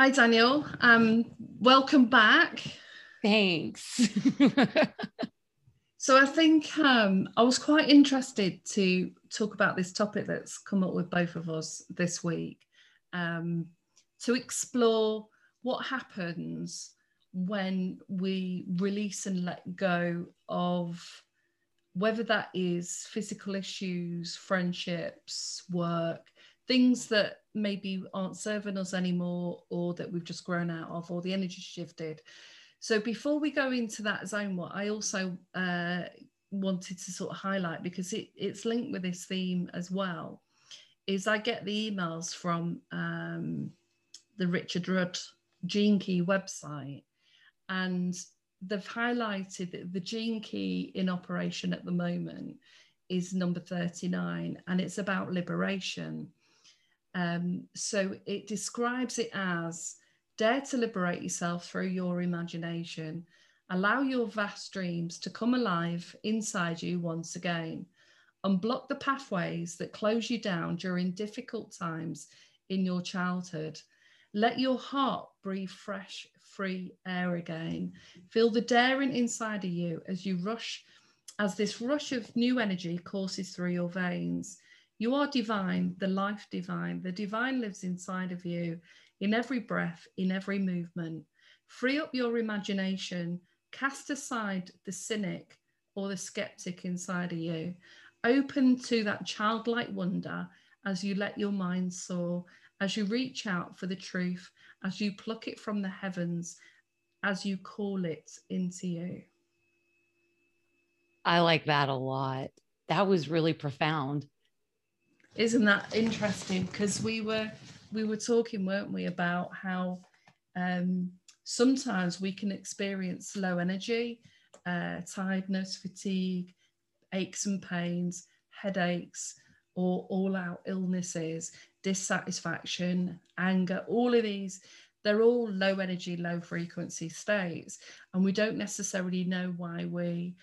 Hi, Daniel. Um, welcome back. Thanks. so I think um, I was quite interested to talk about this topic that's come up with both of us this week, um, to explore what happens when we release and let go of whether that is physical issues, friendships, work, things that maybe aren't serving us anymore or that we've just grown out of or the energy shifted. So before we go into that zone, what I also uh, wanted to sort of highlight because it, it's linked with this theme as well, is I get the emails from um, the Richard Rudd Gene Key website, and they've highlighted that the Gene Key in operation at the moment is number 39, and it's about liberation. Um, so it describes it as dare to liberate yourself through your imagination. Allow your vast dreams to come alive inside you once again. Unblock the pathways that close you down during difficult times in your childhood. Let your heart breathe fresh, free air again. Feel the daring inside of you as you rush, as this rush of new energy courses through your veins. You are divine, the life divine. The divine lives inside of you, in every breath, in every movement. Free up your imagination, cast aside the cynic or the skeptic inside of you. Open to that childlike wonder as you let your mind soar, as you reach out for the truth, as you pluck it from the heavens, as you call it into you. I like that a lot. That was really profound. Isn't that interesting? Because we were we were talking, weren't we, about how um, sometimes we can experience low energy, uh, tiredness, fatigue, aches and pains, headaches, or all out illnesses, dissatisfaction, anger, all of these, they're all low energy, low frequency states. And we don't necessarily know why we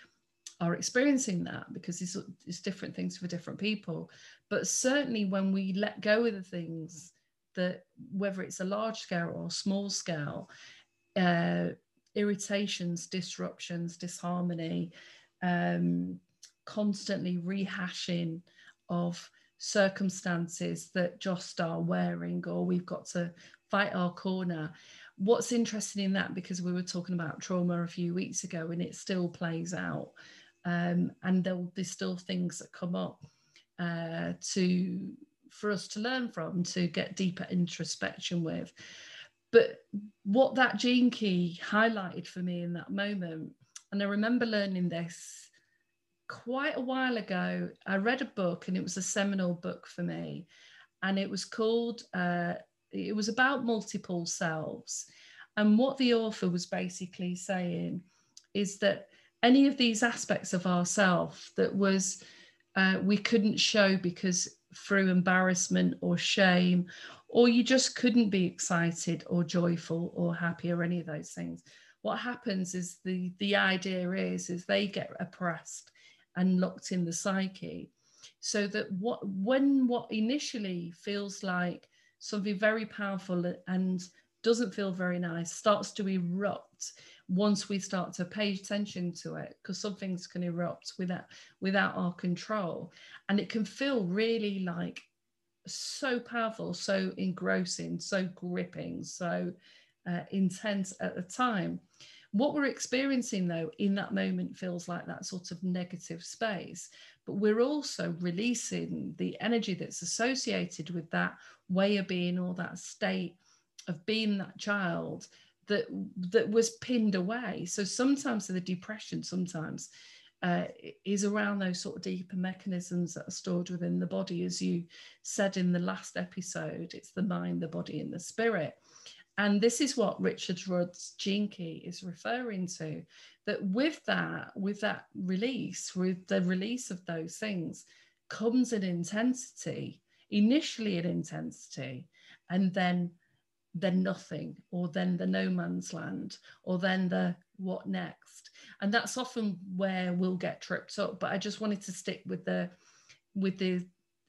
are experiencing that because it's, it's different things for different people. But certainly when we let go of the things that, whether it's a large scale or small scale, uh, irritations, disruptions, disharmony, um, constantly rehashing of circumstances that just are wearing or we've got to fight our corner. What's interesting in that, because we were talking about trauma a few weeks ago and it still plays out, um, and there'll be still things that come up uh, to for us to learn from to get deeper introspection with. But what that gene key highlighted for me in that moment and i remember learning this quite a while ago i read a book and it was a seminal book for me and it was called uh, it was about multiple selves. And what the author was basically saying is that any of these aspects of ourself that was uh, we couldn't show because through embarrassment or shame or you just couldn't be excited or joyful or happy or any of those things. What happens is the the idea is is they get oppressed and locked in the psyche. So that what when what initially feels like something very powerful and doesn't feel very nice starts to erupt once we start to pay attention to it because some things can erupt without without our control. And it can feel really like so powerful so engrossing so gripping so uh, intense at the time. What we're experiencing though in that moment feels like that sort of negative space. But we're also releasing the energy that's associated with that way of being or that state of being that child that that was pinned away. So sometimes the depression sometimes uh, is around those sort of deeper mechanisms that are stored within the body, as you said in the last episode. It's the mind, the body, and the spirit. And this is what Richard Rudd's key is referring to. That with that, with that release, with the release of those things, comes an intensity, initially an intensity, and then then nothing, or then the no man's land, or then the what next. And that's often where we'll get tripped up. But I just wanted to stick with the with the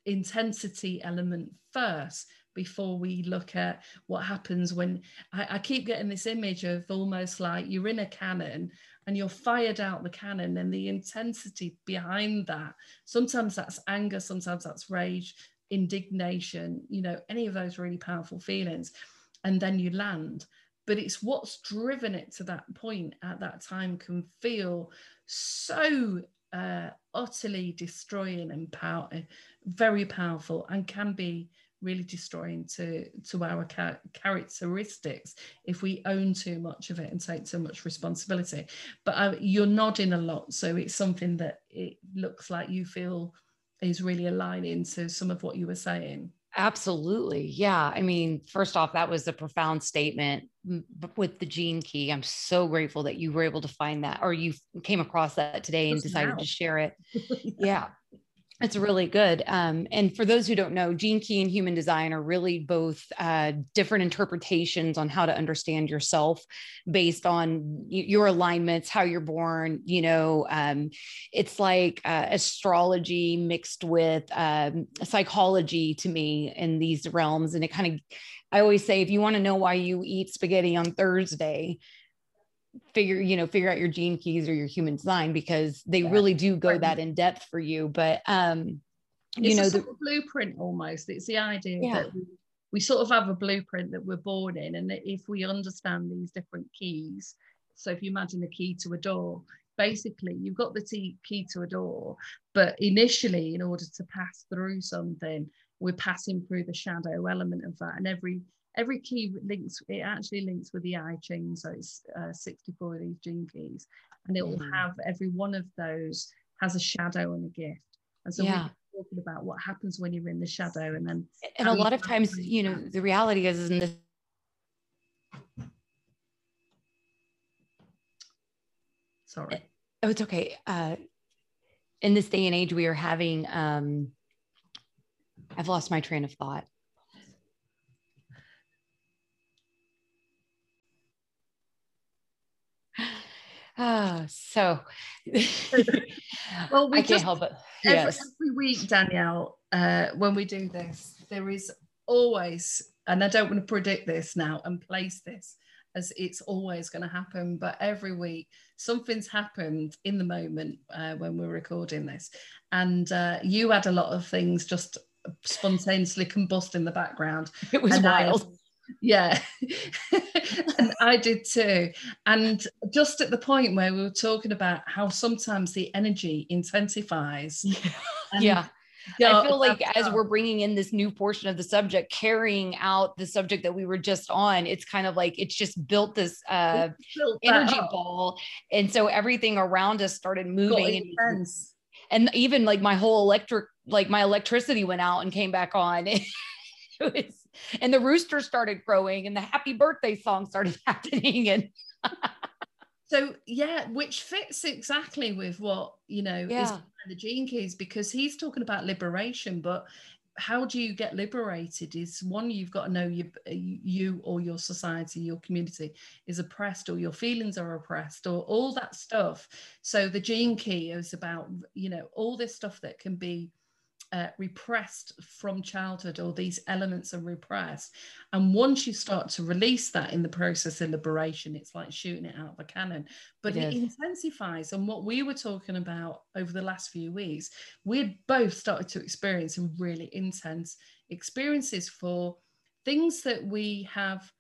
intensity element first before we look at what happens when I, I, keep getting this image of almost like you're in a cannon and you're fired out the cannon and the intensity behind that sometimes that's anger sometimes that's rage indignation you know any of those really powerful feelings and then you land but it's what's driven it to that point at that time can feel so uh, utterly destroying and power, very powerful, and can be really destroying to to our characteristics if we own too much of it and take too much responsibility. But uh, you're nodding a lot, so it's something that it looks like you feel is really aligning to some of what you were saying. Absolutely. Yeah. I mean, first off, that was a profound statement with the gene key. I'm so grateful that you were able to find that or you came across that today and decided now. to share it. yeah. It's really good. Um, and for those who don't know, gene key and human design are really both uh, different interpretations on how to understand yourself based on your alignments, how you're born. You know, um, it's like uh, astrology mixed with um, psychology to me in these realms. And it kind of, I always say, if you want to know why you eat spaghetti on Thursday, figure you know figure out your gene keys or your human design because they yeah. really do go that in depth for you but um you it's know the blueprint almost it's the idea yeah. that we, we sort of have a blueprint that we're born in and if we understand these different keys so if you imagine a key to a door basically you've got the t- key to a door but initially in order to pass through something we're passing through the shadow element of that and every every key links, it actually links with the I Ching. So it's uh, 64 of these gene keys. And it will mm. have every one of those has a shadow and a gift. And so yeah. we're talking about what happens when you're in the shadow and then and a lot of times, you know, the reality is in this sorry. Oh, it's okay. Uh in this day and age we are having um I've lost my train of thought. Ah, so well, we I can't help it. Yes. Every, week, Danielle, uh, when we do this, there is always, and I don't want to predict this now and place this as it's always going to happen, but every week something's happened in the moment uh, when we're recording this, and uh, you had a lot of things just spontaneously combust in the background. It was and wild yeah. And i did too. And just at the point where we were talking about how sometimes the energy intensifies. Yeah. Yeah. I feel like as we're bringing in this new portion of the subject, carrying out the subject that we were just on, it's kind of like it's just built this uh, built energy ball, and so everything around us started moving. And, and even like my whole electric, like my electricity went out and came back on. it was and the rooster started crowing and the happy birthday song started happening and so yeah which fits exactly with what you know yeah. is the gene keys because he's talking about liberation but how do you get liberated is one you've got to know you you or your society your community is oppressed or your feelings are oppressed or all that stuff so the gene key is about you know all this stuff that can be uh, repressed from childhood or these elements are repressed. And once you start to release that in the process of liberation it's like shooting it out of a cannon. But it, it intensifies. And what we were talking about over the last few weeks we'd both started to experience some really intense experiences for things that we have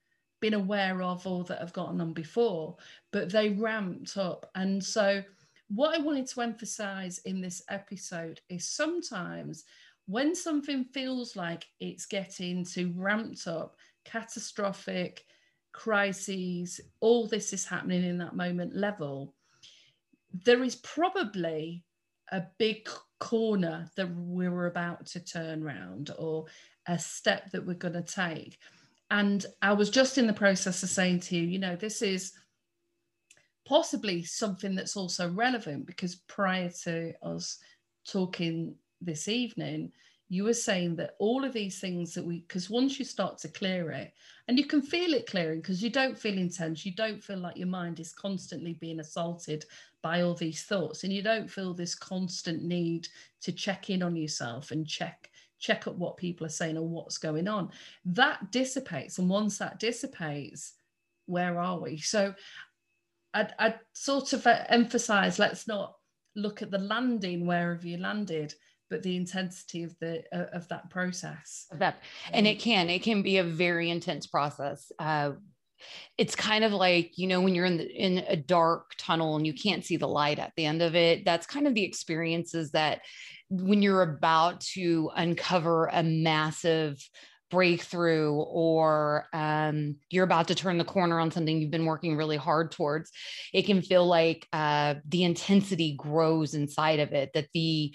been aware of or that have gotten on before but they ramped up. And so what I wanted to emphasize in this episode is sometimes when something feels like it's getting to ramped up, catastrophic crises, all this is happening in that moment level, there is probably a big corner that we're about to turn around or a step that we're going to take. And I was just in the process of saying to you, you know, this is possibly something that's also relevant because prior to us talking this evening, you were saying that all of these things that we, because once you start to clear it, and you can feel it clearing because you don't feel intense, you don't feel like your mind is constantly being assaulted by all these thoughts, and you don't feel this constant need to check in on yourself and check check up what people are saying or what's going on. That dissipates. And once that dissipates, where are we? So I'd, I'd sort of emphasize let's not look at the landing wherever you landed but the intensity of the uh, of that process. That. And it can it can be a very intense process. Uh, it's kind of like you know when you're in the, in a dark tunnel and you can't see the light at the end of it that's kind of the experiences that when you're about to uncover a massive breakthrough or um, you're about to turn the corner on something you've been working really hard towards it can feel like uh, the intensity grows inside of it that the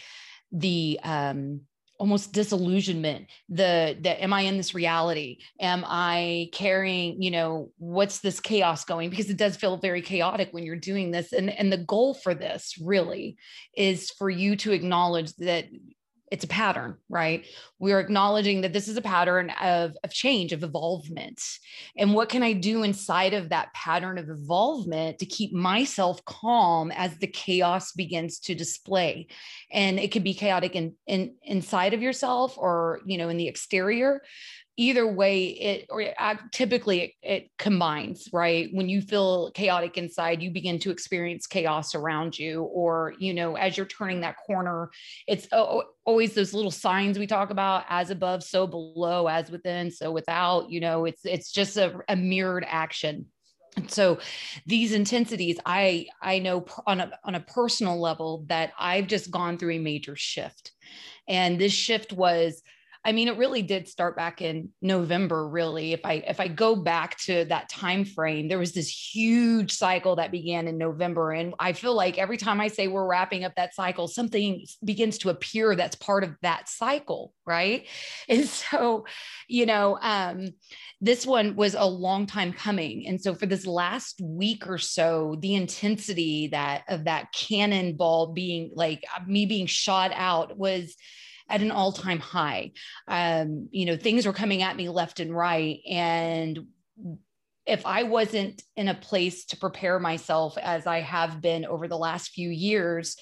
the um, almost disillusionment the the am i in this reality? Am i carrying you know what's this chaos going? Because it does feel very chaotic when you're doing this and and the goal for this really is for you to acknowledge that it's a pattern, right? We're acknowledging that this is a pattern of, of change, of evolvement. And what can I do inside of that pattern of evolvement to keep myself calm as the chaos begins to display? And it could be chaotic in, in inside of yourself or, you know, in the exterior either way it or I, typically it, it, combines right? When you feel chaotic inside you begin to experience chaos around you or you know as you're turning that corner it's always those little signs we talk about as above so below as within so without you know it's it's just a, a mirrored action. And so these intensities i i know on a, on a personal level that i've just gone through a major shift. And this shift was I mean, it really did start back in November, really. If I if I go back to that time frame, there was this huge cycle that began in November. And I feel like every time I say we're wrapping up that cycle, something begins to appear that's part of that cycle, right? And so, you know, um, this one was a long time coming. And so for this last week or so, the intensity that of that cannonball being like me being shot out was at an all time high. Um, you know, things were coming at me left and right. And if I wasn't in a place to prepare myself as I have been over the last few years,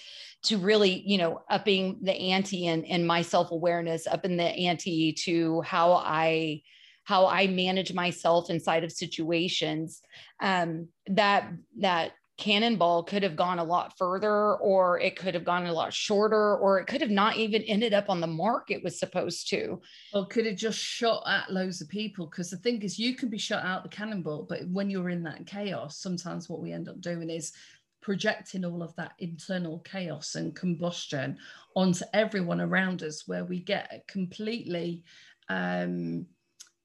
to really, you know, upping the ante and, and my self awareness, up in the ante to how I how I manage myself inside of situations, um, that that cannonball could have gone a lot further or it could have gone a lot shorter or it could have not even ended up on the mark it was supposed to. Or could have just shot at loads of people? Because the thing is you can be shot out the cannonball but when you're in that chaos sometimes what we end up doing is projecting all of that internal chaos and combustion onto everyone around us where we get completely um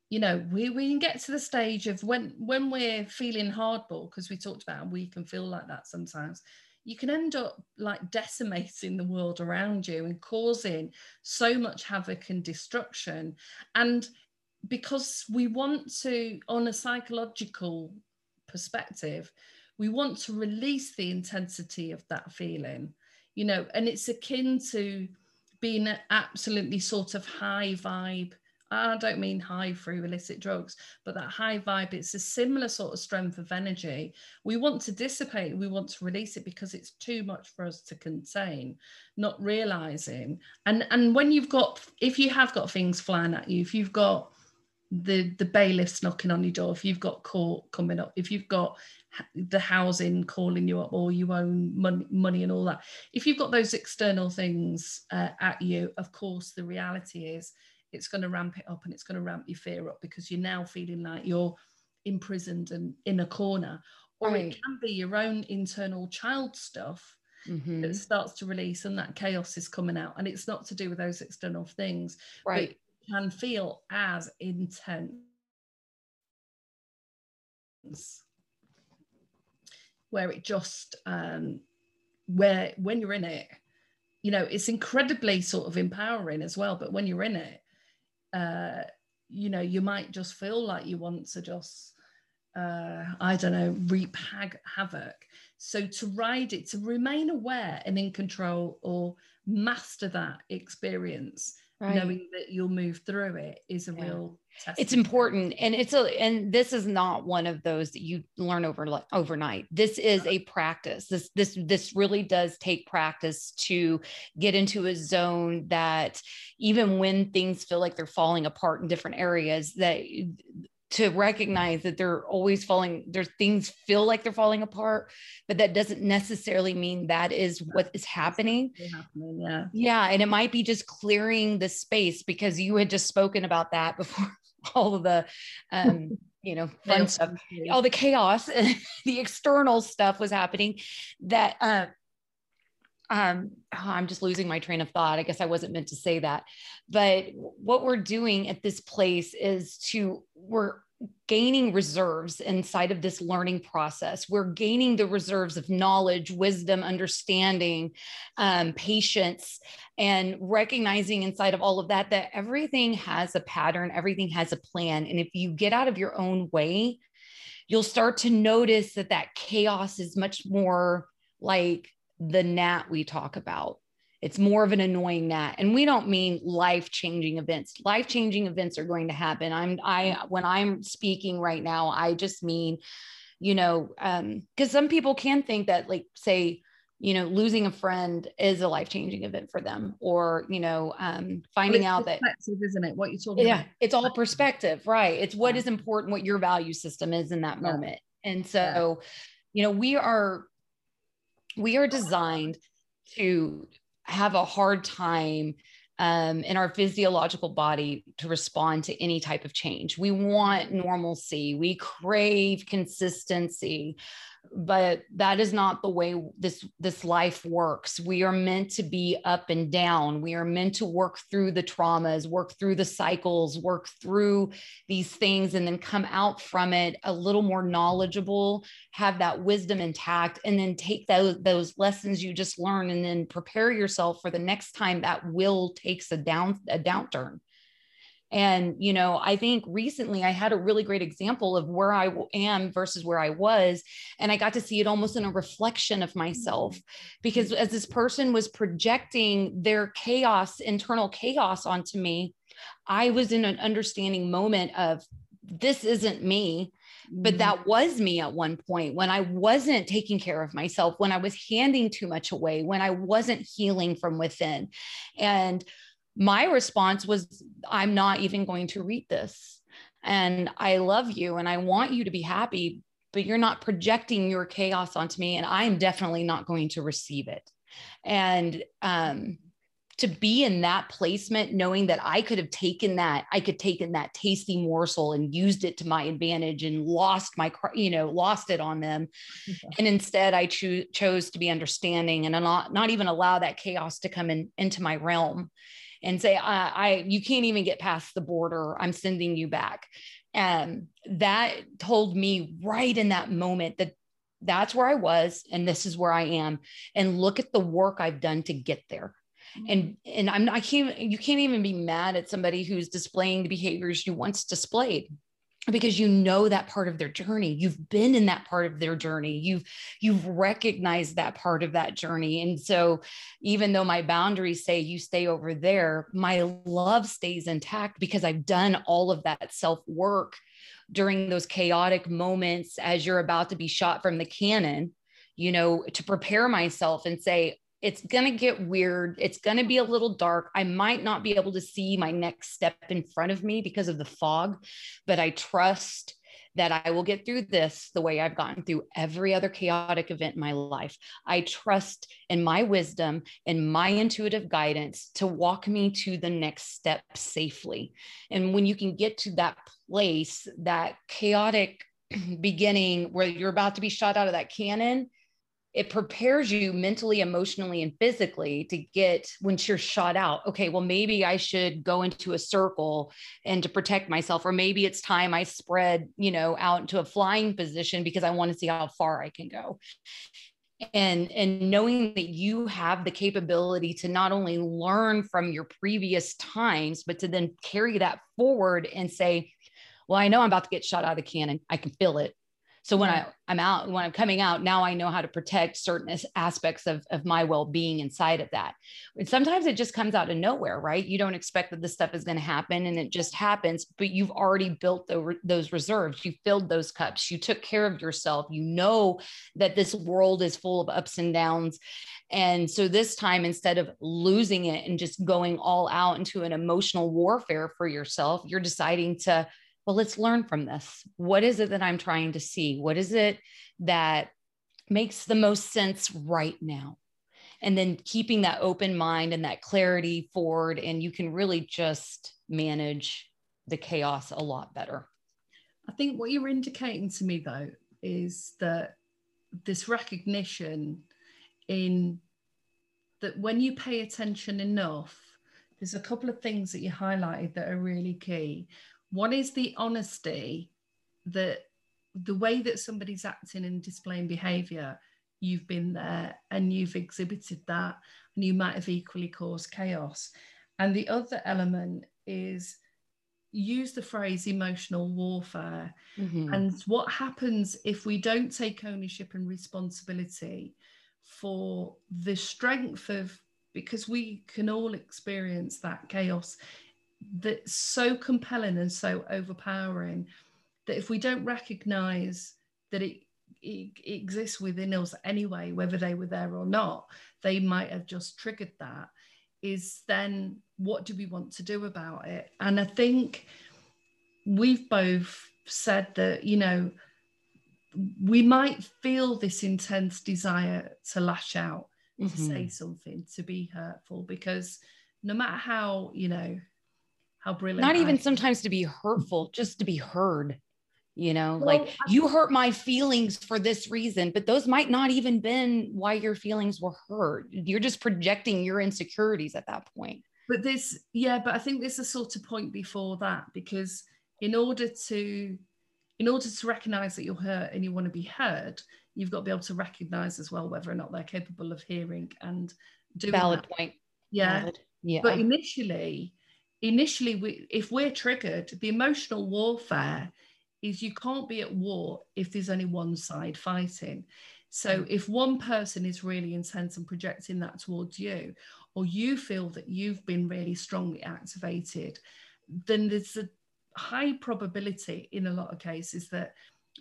you know we, we can get to the stage of when when we're feeling hardball because we talked about we can feel like that sometimes you can end up like decimating the world around you and causing so much havoc and destruction. And because we want to on a psychological perspective we want to release the intensity of that feeling you know and it's akin to being absolutely sort of high vibe I don't mean high through illicit drugs, but that high vibe, it's a similar sort of strength of energy. We want to dissipate, we want to release it because it's too much for us to contain, not realizing. And and when you've got, if you have got things flying at you, if you've got the the bailiffs knocking on your door, if you've got court coming up, if you've got the housing calling you up or you own money, money and all that, if you've got those external things uh, at you, of course, the reality is it's going to ramp it up and it's going to ramp your fear up because you're now feeling like you're imprisoned and in a corner or right. it can be your own internal child stuff mm-hmm. that starts to release and that chaos is coming out and it's not to do with those external things right but can feel as intense where it just um where when you're in it you know it's incredibly sort of empowering as well but when you're in it uh, you know, you might just feel like you want to just, uh, I don't know, reap havoc. So to ride it, to remain aware and in control or master that experience right. knowing that you'll move through it is a yeah. real it's important and it's a and this is not one of those that you learn over overnight this is uh-huh. a practice this this this really does take practice to get into a zone that even when things feel like they're falling apart in different areas that to recognize that they're always falling there's things feel like they're falling apart but that doesn't necessarily mean that is what is happening. Yeah. Yeah and it might be just clearing the space because you had just spoken about that before all of the um you know fun stuff all the chaos the external stuff was happening that uh um oh, i'm just losing my train of thought. I guess i wasn't meant to say that. But what we're doing at this place is to we're gaining reserves inside of this learning process we're gaining the reserves of knowledge wisdom understanding um, patience and recognizing inside of all of that that everything has a pattern everything has a plan and if you get out of your own way you'll start to notice that that chaos is much more like the gnat we talk about. It's more of an annoying gnat. And we don't mean life-changing events. Life-changing events are going to happen. I'm I when I'm speaking right now, I just mean, you know, um, because some people can think that, like, say, you know, losing a friend is a life-changing event for them, or you know, um, finding out that isn't it? What you told me? Yeah, it's all perspective, right? It's what yeah. is important, what your value system is in that moment. Yeah. And so, yeah. you know, we are we are designed to have a hard time um, in our physiological body to respond to any type of change. We want normalcy, we crave consistency but that is not the way this this life works. We are meant to be up and down. We are meant to work through the traumas work through the cycles work through these things and then come out from it a little more knowledgeable have that wisdom intact and then take those those lessons you just learned and then prepare yourself for the next time that will takes a down a downturn and, you know, I think recently I had a really great example of where I am versus where I was. And I got to see it almost in a reflection of myself mm-hmm. because as this person was projecting their chaos, internal chaos onto me, I was in an understanding moment of this isn't me but mm-hmm. that was me at one point when I wasn't taking care of myself, when I was handing too much away, when I wasn't healing from within. And my response was, I'm not even going to read this. And I love you and I want you to be happy, but you're not projecting your chaos onto me. And I'm definitely not going to receive it. And um, to be in that placement, knowing that I could have taken that, I could taken that tasty morsel and used it to my advantage and lost my, you know, lost it on them. And instead I cho- chose to be understanding and not, not even allow that chaos to come in into my realm and say, I, I you can't even get past the border. I'm sending you back. And that told me right in that moment that that's where I was and this is where I am. And look at the work I've done to get there. Mm-hmm. And and I'm I can't you can't even be mad at somebody who's displaying the behaviors you once displayed because you know that part of their journey. You've been in that part of their journey. You've you've recognized that part of that journey. And so even though my boundaries say you stay over there my love stays intact because i've done all of that self work during those chaotic moments as you're about to be shot from the cannon you know to prepare myself and say it's going to get weird. It's going to be a little dark. I might not be able to see my next step in front of me because of the fog, but I trust that I will get through this the way I've gotten through every other chaotic event in my life. I trust in my wisdom and my intuitive guidance to walk me to the next step safely. And when you can get to that place, that chaotic beginning where you're about to be shot out of that cannon, it prepares you mentally, emotionally, and physically to get when you're shot out. Okay, well, maybe I should go into a circle and to protect myself, or maybe it's time I spread, you know, out into a flying position because I want to see how far I can go. And and knowing that you have the capability to not only learn from your previous times, but to then carry that forward and say, well, I know I'm about to get shot out of the cannon. I can feel it. So when I, I'm out, when I'm coming out, now I know how to protect certain aspects of, of my well-being inside of that. And sometimes it just comes out of nowhere, right? You don't expect that this stuff is going to happen and it just happens, but you've already built the, those reserves. You filled those cups. You took care of yourself. You know that this world is full of ups and downs. And so this time, instead of losing it and just going all out into an emotional warfare for yourself, you're deciding to well, let's learn from this. What is it that I'm trying to see? What is it that makes the most sense right now? And then keeping that open mind and that clarity forward, and you can really just manage the chaos a lot better. I think what you're indicating to me, though, is that this recognition in that when you pay attention enough, there's a couple of things that you highlighted that are really key. One is the honesty that the way that somebody's acting and displaying behavior, you've been there and you've exhibited that, and you might have equally caused chaos. And the other element is use the phrase emotional warfare. Mm-hmm. And what happens if we don't take ownership and responsibility for the strength of, because we can all experience that chaos that's so compelling and so overpowering that if we don't recognize that it, it, it, exists within us anyway, whether they were there or not, they might have just triggered that. Is then what do we want to do about it? And I think we've both said that, you know, we might feel this intense desire to lash out, mm-hmm. to say something, to be hurtful, because no matter how, you know, how brilliant. Not even sometimes to be hurtful, just to be heard. You know, well, like you hurt my feelings for this reason, but those might not even been why your feelings were hurt. You're just projecting your insecurities at that point. But this, yeah, but I think there's a sort of point before that because in order to in order to recognize that you're hurt and you want to be heard, you've got to be able to recognize as well whether or not they're capable of hearing and doing valid that. point. Yeah. Valid. Yeah. But initially, initially we, if we're triggered the emotional warfare is you can't be at war if there's only one side fighting so mm. if one person is really intense and projecting that towards you or you feel that you've been really strongly activated then there's a high probability in a lot of cases that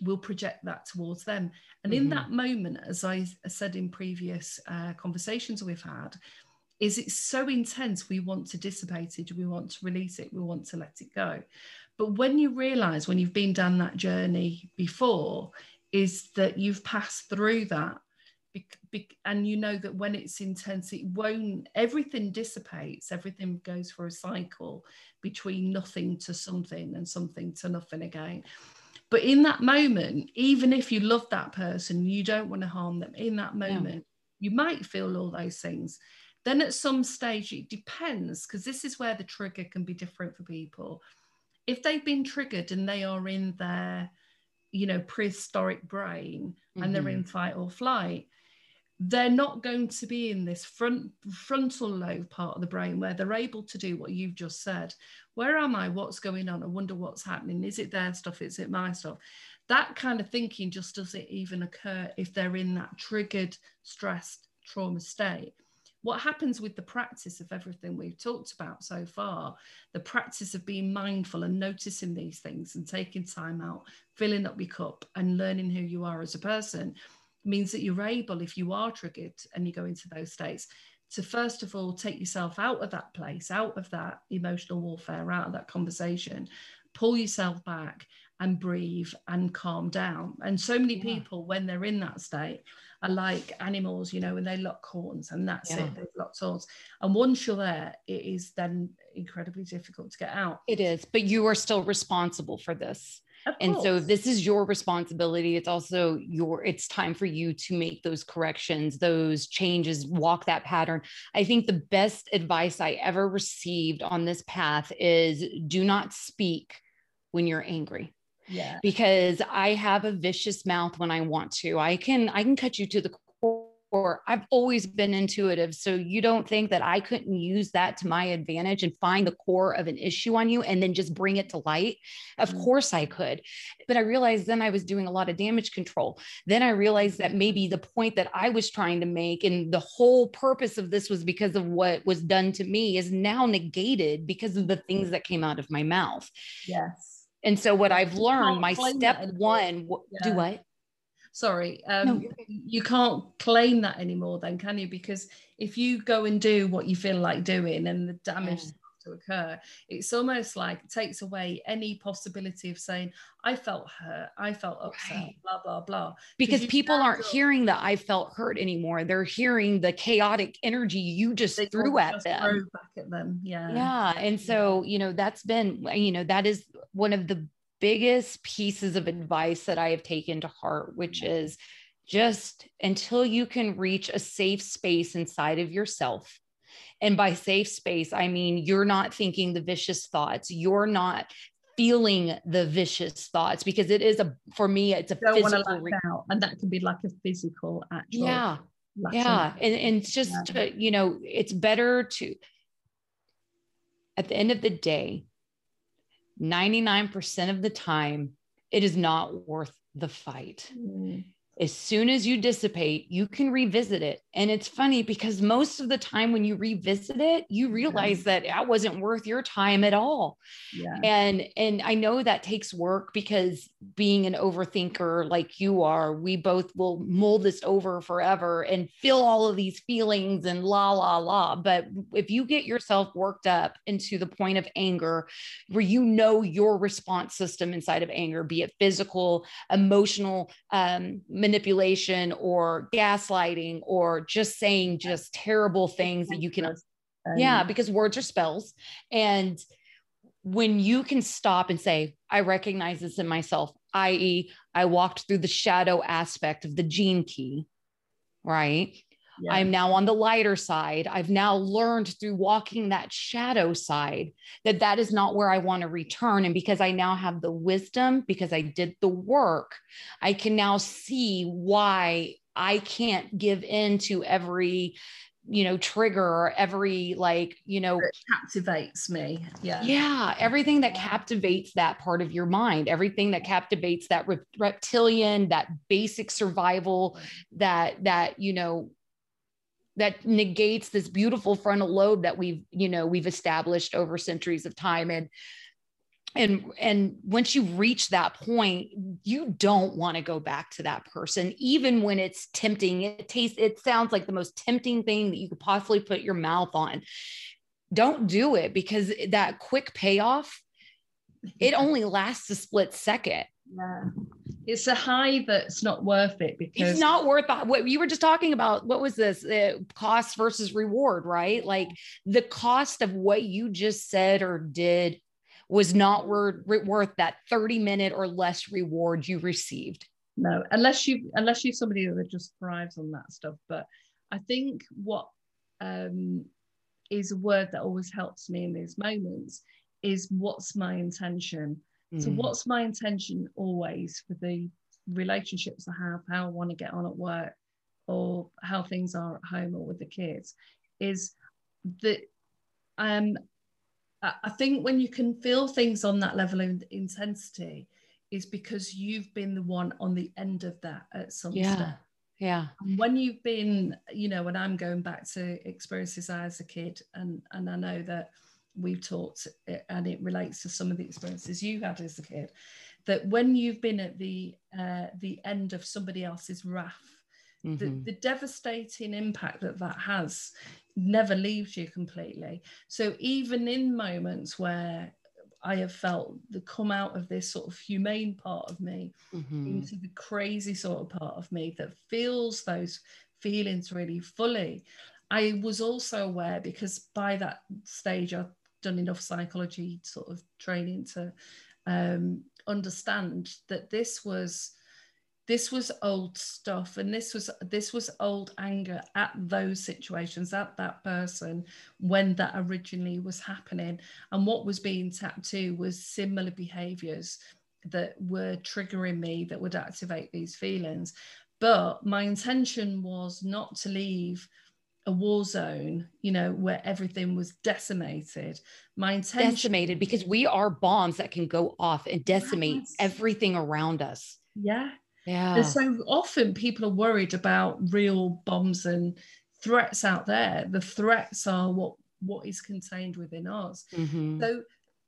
we'll project that towards them and mm-hmm. in that moment as i said in previous uh, conversations we've had is it's so intense we want to dissipate it we want to release it we want to let it go. But when you realize when you've been down that journey before is that you've passed through that and you know that when it's intense it won't everything dissipates everything goes for a cycle between nothing to something and something to nothing again. But in that moment even if you love that person you don't want to harm them. In that moment yeah. you might feel all those things then at some stage, it depends because this is where the trigger can be different for people. If they've been triggered and they are in their, you know, prehistoric brain mm-hmm. and they're in mm-hmm. fight or flight, they're not going to be in this front frontal lobe part of the brain where they're able to do what you've just said. Where am I? What's going on? I wonder what's happening. Is it their stuff? Is it my stuff? That kind of thinking just doesn't even occur if they're in that triggered, stressed trauma state what happens with the practice of everything we've talked about so far, the practice of being mindful and noticing these things and taking time out, filling up your cup and learning who you are as a person means that you're able, if you are triggered and you go into those states, to first of all take yourself out of that place, out of that emotional warfare, out of that conversation, pull yourself back and breathe and calm down. And so many yeah. people, when they're in that state, are like animals, you know, when they lock horns and that's yeah. it, they've locked horns. And once you're there, it is then incredibly difficult to get out. It is, but you are still responsible for this. And so this is your responsibility. It's also your, it's time for you to make those corrections, those changes, walk that pattern. I think the best advice I ever received on this path is do not speak when you're angry yeah because i have a vicious mouth when i want to i can i can cut you to the core. I've always been intuitive. So you don't think that I couldn't use that to my advantage and find the core of an issue on you and then just bring it to light? Of mm-hmm. course I could. But I realized then I was doing a lot of damage control. Then I realized that maybe the point that I was trying to make and the whole purpose of this was because of what was done to me is now negated because of the things that came out of my mouth. Yes. And so what I've learned, my step one, yeah. do what? Sorry, um, no. you can't claim that anymore, then, can you? Because if you go and do what you feel like doing, and the damage yeah to occur. It's almost like it takes away any possibility of saying i felt hurt i felt upset right. blah blah blah. Because people aren't hearing that i felt hurt anymore. They're hearing the chaotic energy you just they threw at them. back at them. Yeah. Yeah and so you know that's been you know that is one of the biggest pieces of advice that i have taken to heart which mm. is just until you can reach a safe space inside of yourself and by safe space, I mean you're not thinking the vicious thoughts. You're not feeling the vicious thoughts because it is a for me it's a physical re- and that can be like a physical actual yeah. yeah. and, and it's just yeah. to, you know it's better to at the end of the day 99% of the time it is not worth the fight. Mm as soon as you dissipate, you can revisit it. And it's funny because most of the time when you revisit it, you realize that that wasn't worth your time at all. Yeah. And and I know that takes work because being an overthinker like you are, we both will mold this over forever and feel all of these feelings and la la la. But if you get yourself worked up into the point of anger where you know your response system inside of anger, be it physical, emotional, um, manipulation or gaslighting or just saying just terrible things that you can yeah because words are spells. And when you can stop and say i recognize this in myself i.e i walked through the shadow aspect of the gene key right yeah. I'm now on the lighter side. I've now learned through walking that shadow side that that is not where I want to return. And because I now have the wisdom, because I did the work, I can now see why I can't give in to every you know trigger every like you know it captivates me yeah yeah everything that captivates that part of your mind everything that captivates that reptilian that basic survival that that you know that negates this beautiful frontal lobe that we've you know we've established over centuries of time. And and and once you reach that point you don't want to go back to that person even when it's tempting. It tastes it sounds like the most tempting thing that you could possibly put your mouth on. Don't do it because that quick payoff it only lasts a split second. Yeah it's a high that's not worth it because it's not worth what you were just talking about what was this uh, cost versus reward right? Like the cost of what you just said or did was not worth worth that 30 minute or less reward you received. No unless you unless you're somebody that just thrives on that stuff. But i think what um is a word that always helps me in these moments is what's my intention Mm. So, what's my intention always for the relationships I have, how I want to get on at work, or how things are at home or with the kids, is that um, I think when you can feel things on that level of intensity, is because you've been the one on the end of that at some yeah. Step. Yeah. And when you've been, you know, when I'm going back to experiences I as a kid, and and I know that we've talked, eh, and it relates to some of the experiences you had as a kid, that when you've been at the uh, the end of somebody else's wrath, mm-hmm. the, the devastating impact that that has never leaves you completely. So even in moments where I have felt the come out of this sort of humane part of me mm-hmm. into the crazy sort of part of me that feels those feelings really fully. I was also aware because by that stage I done enough psychology sort of training to um, understand that this was this was old stuff and this was this was old anger at those situations at that person when that originally was happening. And what was being tapped to was similar behaviors that were triggering me that would activate these feelings. But my intention was not to leave a war zone, you know, where everything was decimated. My intention decimated because we are bombs that can go off and decimate yes. everything around us. Yeah. Yeah. And so often people are worried about real bombs and threats out there. The threats are what what is contained within us. Mm-hmm. So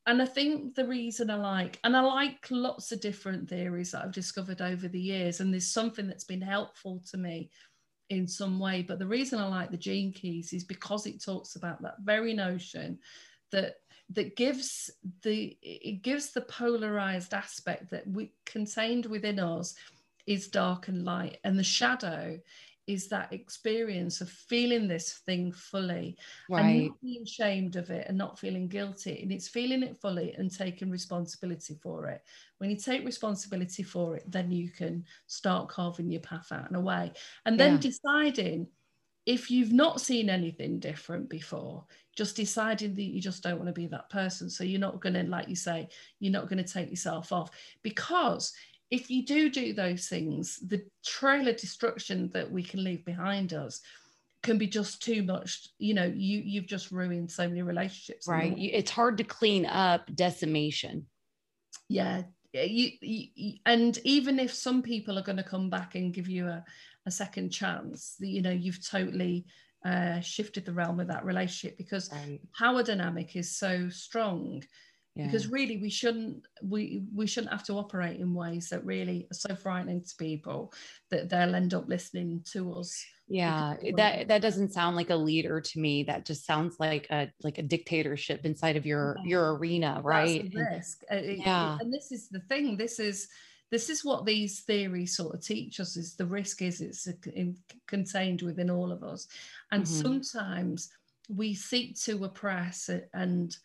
and I think the reason I like, and I like lots of different theories that I've discovered over the years, and there's something that's been helpful to me in some way. But the reason I like the gene keys is because it talks about that very notion that that gives the it gives the polarized aspect that we contained within us is dark and light and the shadow is that experience of feeling this thing fully right. and not being ashamed of it and not feeling guilty. And it's feeling it fully and taking responsibility for it. When you take responsibility for it, then you can start carving your path out and away. And then yeah. deciding if you've not seen anything different before, just deciding that you just don't want to be that person. So you're not going to, like you say, you're not going to take yourself off because if you do do those things, the trail of destruction that we can leave behind us can be just too much. You know, you you've just ruined so many relationships. Right. It's hard to clean up decimation. Yeah. You, you, and even if some people are going to come back and give you a, a second chance, you know, you've totally uh, shifted the realm of that relationship because right. power dynamic is so strong yeah. because really we shouldn't we we shouldn't have to operate in ways that really are so frightening to people that they'll end up listening to us yeah that that doesn't sound like a leader to me that just sounds like a like a dictatorship inside of your yeah. your arena right risk uh, yeah and this is the thing this is this is what these theories sort of teach us is the risk is it's in, contained within all of us and mm-hmm. sometimes we seek to oppress and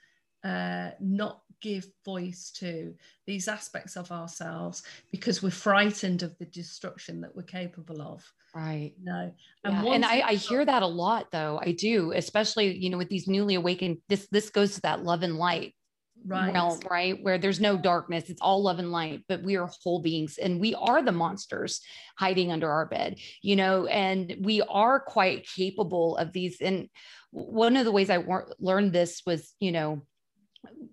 uh, not give voice to these aspects of ourselves because we're frightened of the destruction that we're capable of right. no and, yeah. and I, I hear that a lot though. I do especially you know with these newly awakened this this goes to that love and light right. realm, right? Where there's no darkness. It's all love and light but we are whole beings and we are the monsters hiding under our bed you know? And we are quite capable of these. And one of the ways i learned this was you know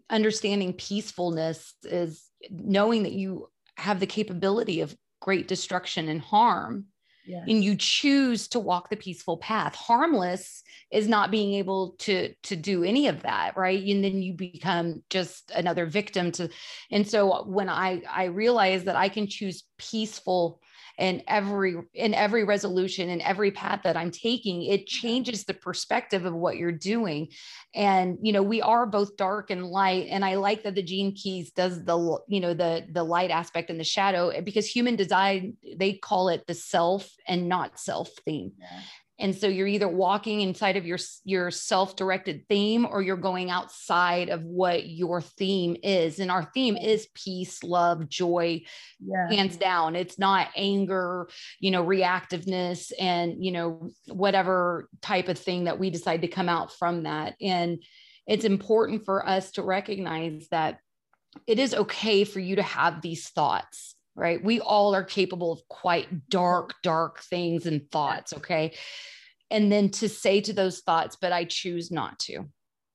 understanding peacefulness is knowing that you have the capability of great destruction and harm yes. and you choose to walk the peaceful path harmless is not being able to to do any of that right and then you become just another victim to and so when i i realize that i can choose peaceful in every in every resolution and every path that i'm taking it changes the perspective of what you're doing. And you know we are both dark and light and i like that the gene keys does the you know the the light aspect and the shadow because human design they call it the self and not self theme. Yeah. And so you're either walking inside of your your self-directed theme or you're going outside of what your theme is. And our theme is peace, love, joy, yeah. hands down. It's not anger, you know, reactiveness and, you know, whatever type of thing that we decide to come out from that. And it's important for us to recognize that it is okay for you to have these thoughts right? We all are capable of quite dark, dark things and thoughts, okay? And then to say to those thoughts, but I choose not to.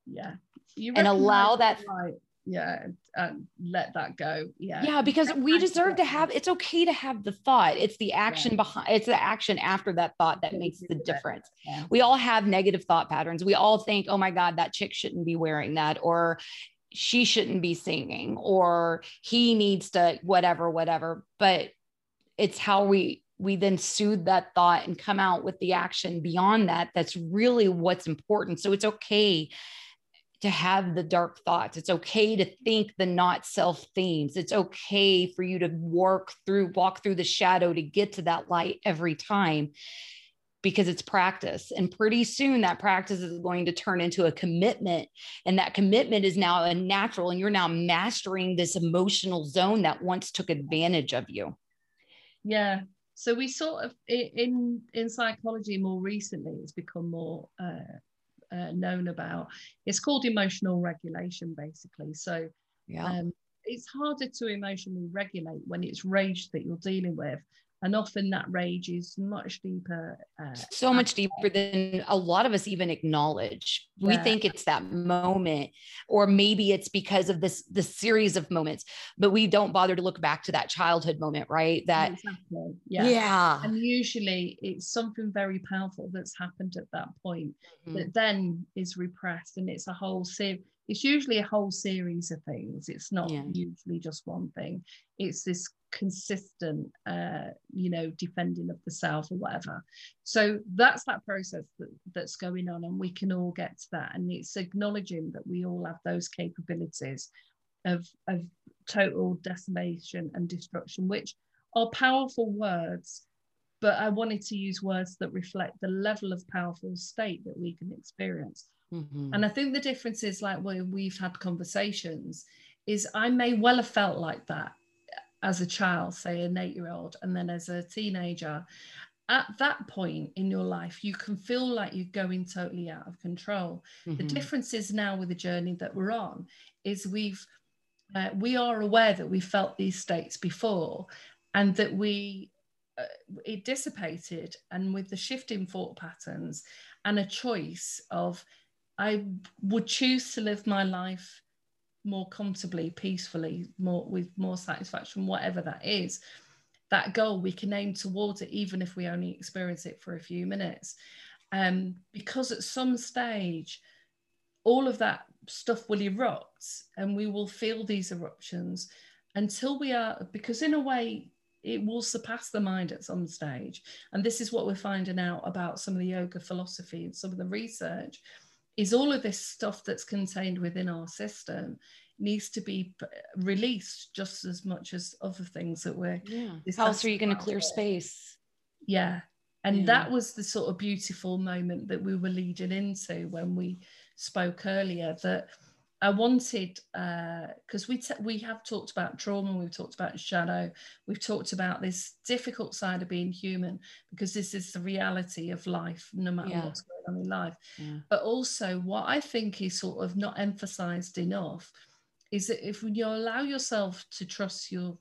Yeah. You and allow that. Right. Yeah. Um, let that go. Yeah. Yeah. Because we deserve to have, it's okay to have the thought. It's the action yeah. behind, it's the action after that thought that makes the difference. Yeah. We all have negative thought patterns. We all think, oh my God, that chick shouldn't be wearing that. Or she shouldn't be singing or he needs to whatever whatever. But it's how we we then soothe that thought and come out with the action beyond that that's really what's important. So it's okay to have the dark thoughts. It's okay to think the not self themes. It's okay for you to work through walk through the shadow to get to that light every time because it's practice. And pretty soon that practice is going to turn into a commitment. And that commitment is now a natural, and you're now mastering this emotional zone that once took advantage of you. Yeah. So we sort of in in psychology more recently, it's become more uh, uh, known about. It's called emotional regulation, basically. So yeah. Um, it's harder to emotionally regulate when it's rage that you're dealing with and often that rage is much deeper uh, so much deeper than a lot of us even acknowledge yeah. we think it's that moment or maybe it's because of this the series of moments but we don't bother to look back to that childhood moment right that exactly. yeah yeah and usually it's something very powerful that's happened at that point mm-hmm. that then is repressed and it's a whole series it's usually a whole series of things it's not yeah. usually just one thing it's this consistent uh, you know defending of the self or whatever. So that's that process that, that's going on and we can all get to that. And it's acknowledging that we all have those capabilities of of total decimation and destruction which are powerful words but i wanted to use words that reflect the level of powerful state that we can experience. Mm-hmm. and i think the difference is like when we've had conversations is i may well have felt like that as a child, say an eight year old, and then as a teenager, at that point in your life, you can feel like you're going totally out of control. Mm-hmm. The difference is now with the journey that we're on, is we've uh, we are aware that we felt these states before, and that we uh, it dissipated, and with the shifting thought patterns and a choice of I would choose to live my life more comfortably, peacefully, more with more satisfaction, whatever that is, that goal we can aim towards it, even if we only experience it for a few minutes. Um, because at some stage, all of that stuff will erupt and we will feel these eruptions until we are, because in a way, it will surpass the mind at some stage. And this is what we're finding out about some of the yoga philosophy and some of the research is all of this stuff that's contained within our system needs to be released just as much as other things that we're yeah. how else are you going to clear space? yeah. And yeah. that was the sort of beautiful moment that we were leading into when we spoke earlier that I wanted because uh, we t- we have talked about trauma, we've talked about shadow, we've talked about this difficult side of being human because this is the reality of life, no matter yeah. what's going on in life. Yeah. But also, what I think is sort of not emphasized enough is that if you allow yourself to trust your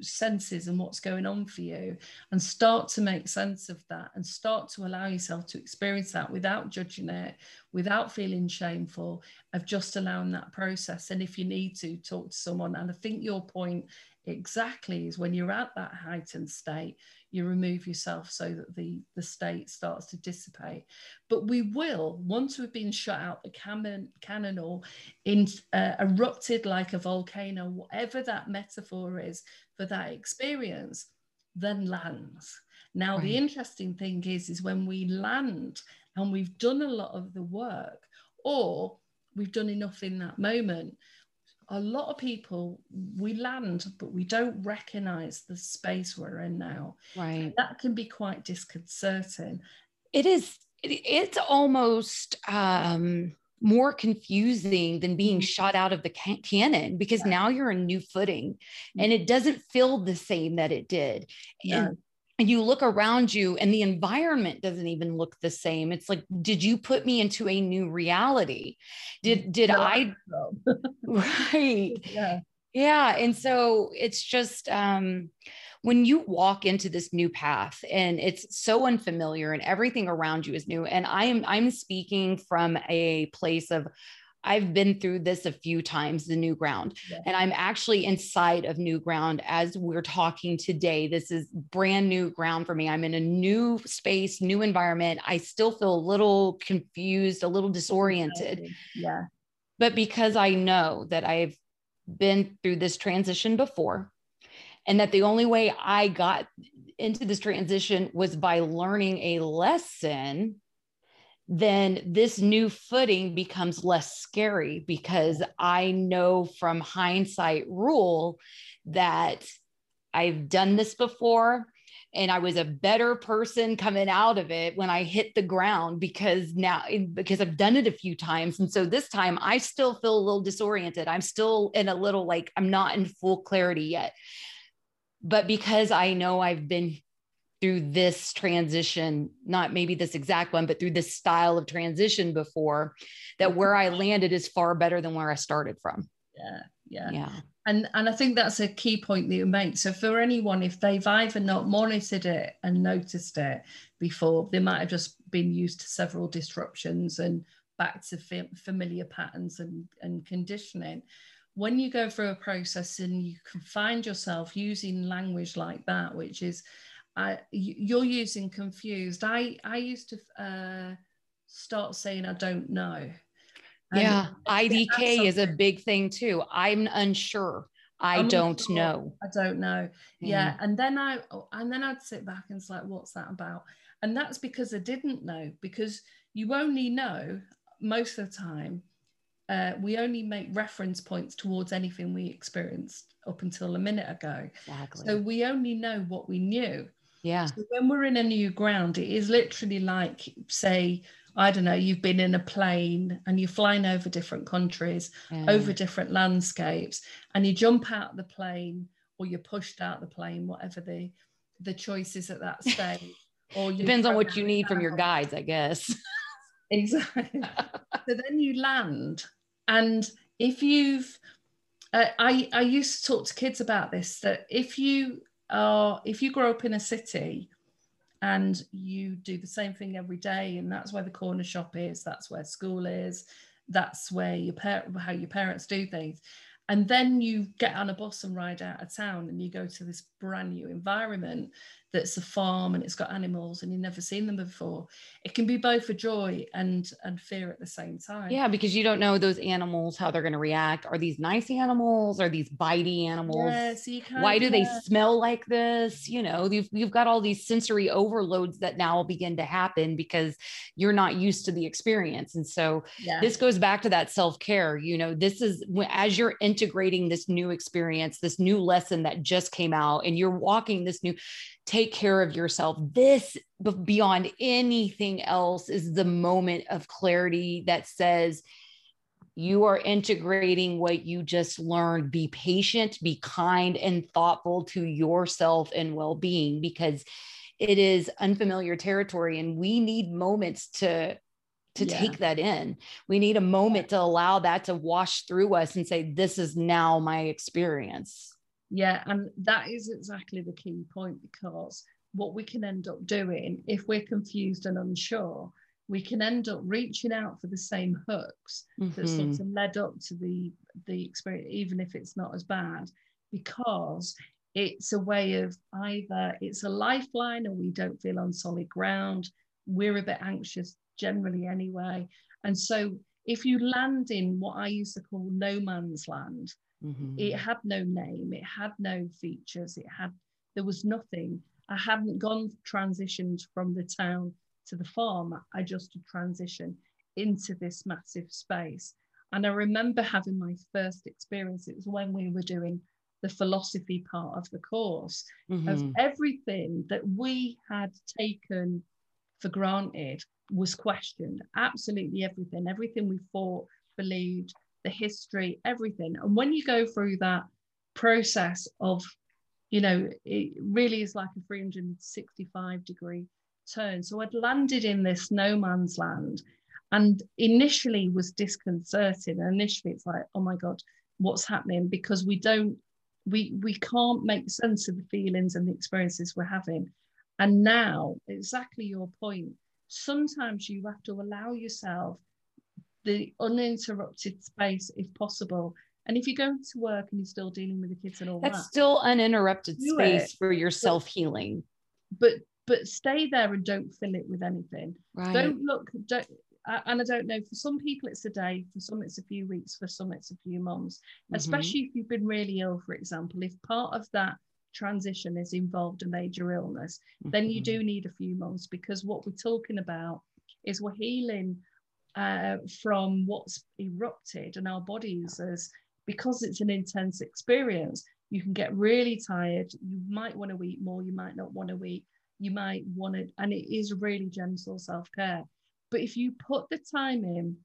senses and what's going on for you and start to make sense of that and start to allow yourself to experience that without judging it without feeling shameful of just allowing that process. And if you need to talk to someone. And i think your point exactly is when you're at that heightened state you remove yourself so that the the state starts to dissipate but we will once we've been shut out the cannon cannon or in uh, erupted like a volcano whatever that metaphor is for that experience then lands now right. the interesting thing is is when we land and we've done a lot of the work or we've done enough in that moment a lot of people we land but we don't recognize the space we're in now right that can be quite disconcerting it is it, it's almost um more confusing than being mm-hmm. shot out of the can- cannon because yeah. now you're in new footing mm-hmm. and it doesn't feel the same that it did yeah. and and you look around you and the environment doesn't even look the same. It's like did you put me into a new reality? Did did no, i right. Yeah. Yeah and so it's just um when you walk into this new path and it's so unfamiliar and everything around you is new and i am i'm speaking from a place of I've been through this a few times, the new ground, yeah. and I'm actually inside of new ground as we're talking today. This is brand new ground for me. I'm in a new space, new environment. I still feel a little confused, a little disoriented. Yeah. But because I know that I've been through this transition before, and that the only way I got into this transition was by learning a lesson then this new footing becomes less scary because I know from hindsight rule that I've done this before and I was a better person coming out of it when I hit the ground because now because I've done it a few times and so this time I still feel a little disoriented. I'm still in a little like I'm not in full clarity yet. But because I know I've been through this transition, not maybe this exact one, but through this style of transition before, that where I landed is far better than where I started from. Yeah, yeah, yeah. and and I think that's a key point that you make. So for anyone, if they've either not monitored it and noticed it before, they might have just been used to several disruptions and back to familiar patterns and, and conditioning. When you go through a process and you can find yourself using language like that, which is, I, you're using confused. I I used to uh, start saying I don't know yeah, IDK is a big thing too. I'm unsure. I I'm don't unsure. know. I don't know. Yeah. yeah. And then I and then I'd sit back and it's like, what's that about? And that's because I didn't know, because you only know most of the time. Uh, we only make reference points towards anything we experienced up until a minute ago. Exactly. So we only know what we knew. Yeah. So when we're in a new ground, it is literally like, say, I don't know, you've been in a plane and you're flying over different countries, yeah. over different landscapes, and you jump out the plane or you're pushed out the plane, whatever the the choice is at that stage. Or depends on what you need from your guides, I guess. exactly. so then you land, and if you've uh, I, I used to talk to kids about this that if you are if you grow up in a city and you do the same thing every day and that's where the corner shop is that's where school is that's where your parent how your parents do things and then you get on a bus and ride out of town and you go to this brand new environment that's a farm and it's got animals and you've never seen them before it can be both a joy and and fear at the same time. Yeah because you don't know those animals how they're going to react. Are these nice animals? Are these bitey animals? Yes, why do they smell like this? You know you've, you've got all these sensory overloads that now begin to happen because you're not used to the experience. And so yeah. this goes back to that self-care you know this is as you're integrating this new experience this new lesson that just came out and you're walking this new take care of yourself. This, beyond anything else, is the moment of clarity that says, you are integrating what you just learned. Be patient, be kind, and thoughtful to yourself and well being because it is unfamiliar territory and we need moments to to yeah. take that in we need a moment to allow that to wash through us and say this is now my experience yeah, and that is exactly the key point because what we can end up doing if we're confused and unsure, we can end up reaching out for the same hooks mm-hmm. that sort of led up to the the experience, even if it's not as bad, because it's a way of either it's a lifeline or we don't feel on solid ground. We're a bit anxious generally anyway. And so if you land in what I used to call no man's land, Mm-hmm. It had no name, it had no features, it had there was nothing. I hadn't gone transitioned from the town to the farm. I just transitioned into this massive space. And I remember having my first experience. It was when we were doing the philosophy part of the course mm-hmm. of everything that we had taken for granted was questioned. Absolutely everything, everything we thought, believed, the history, everything. And when you go through that process of, you know, it really is like a 365 degree turn. So I'd landed in this no man's land and initially was disconcerted. And initially it's like, oh my God, what's happening? Because we don't, we we can't make sense of the feelings and the experiences we're having. And now, exactly your point, sometimes you have to allow yourself the uninterrupted space if possible. And if you're going to work and you're still dealing with the kids and all that. that's that, still uninterrupted space it. for your self healing. But but stay there and don't fill it with anything. Right. Don't look. Don't. And I don't know. For some people, it's a day. For some, it's a few weeks. For some, it's a few months. Mm-hmm. Especially if you've been really ill, for example. If part of that transition is involved a major illness, mm-hmm. then you mm-hmm. do need a few months because what we're talking about is we're healing uh, from what's erupted and our bodies as because it's an intense experience you can get really tired you might want to eat more you might not want to eat you might want to and it is really gentle self-care. But if you put the time in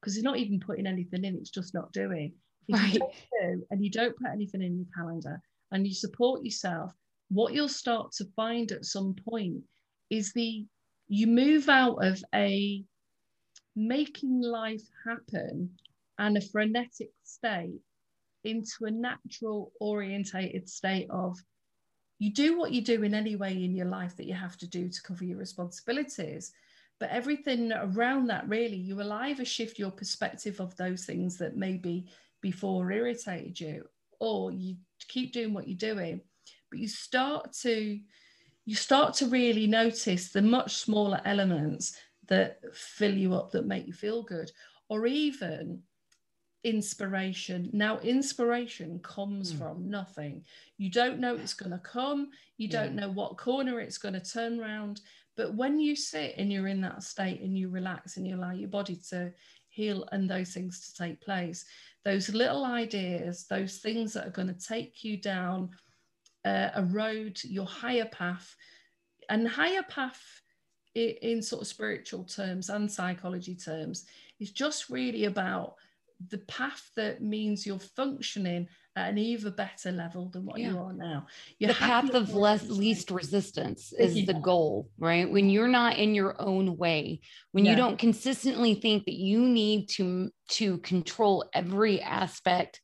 because it's not even putting anything in it's just not doing. If right. you do and you don't put anything in your calendar and you support yourself what you'll start to find at some point is the you move out of a making life happen and a frenetic state into a natural orientated state of you do what you do in any way in your life that you have to do to cover your responsibilities. But everything around that really you will either shift your perspective of those things that maybe before irritated you or you keep doing what you're doing. But you start to you start to really notice the much smaller elements that fill you up that make you feel good or even inspiration. Now, inspiration comes mm. from nothing. You don't know it's going to come, you don't know what corner it's going to turn around. But when you sit and you're in that state and you relax and you allow your body to heal and those things to take place, those little ideas, those things that are going to take you down uh, a road, your higher path, and higher path in, in sort of spiritual terms and psychology terms is just really about the path that means you're functioning at an even better level than what yeah. you are now. You're the path of less least resistance is yeah. the goal, right? When you're not in your own way, when yeah. you don't consistently think that you need to to control every aspect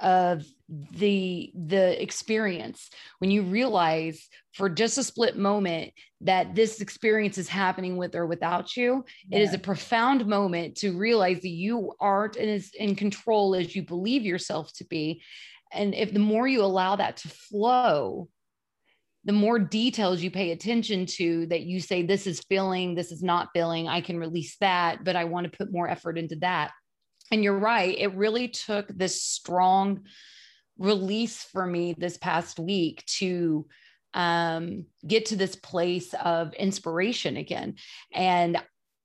of the the experience. When you realize for just a split moment that this experience is happening with or without you yeah. it is a profound moment to realize that you aren't as in control as you believe yourself to be. And if the more you allow that to flow the more details you pay attention to that you say this is feeling this is not feeling i can release that but i want to put more effort into that and you're right it really took this strong release for me this past week to um, get to this place of inspiration again. And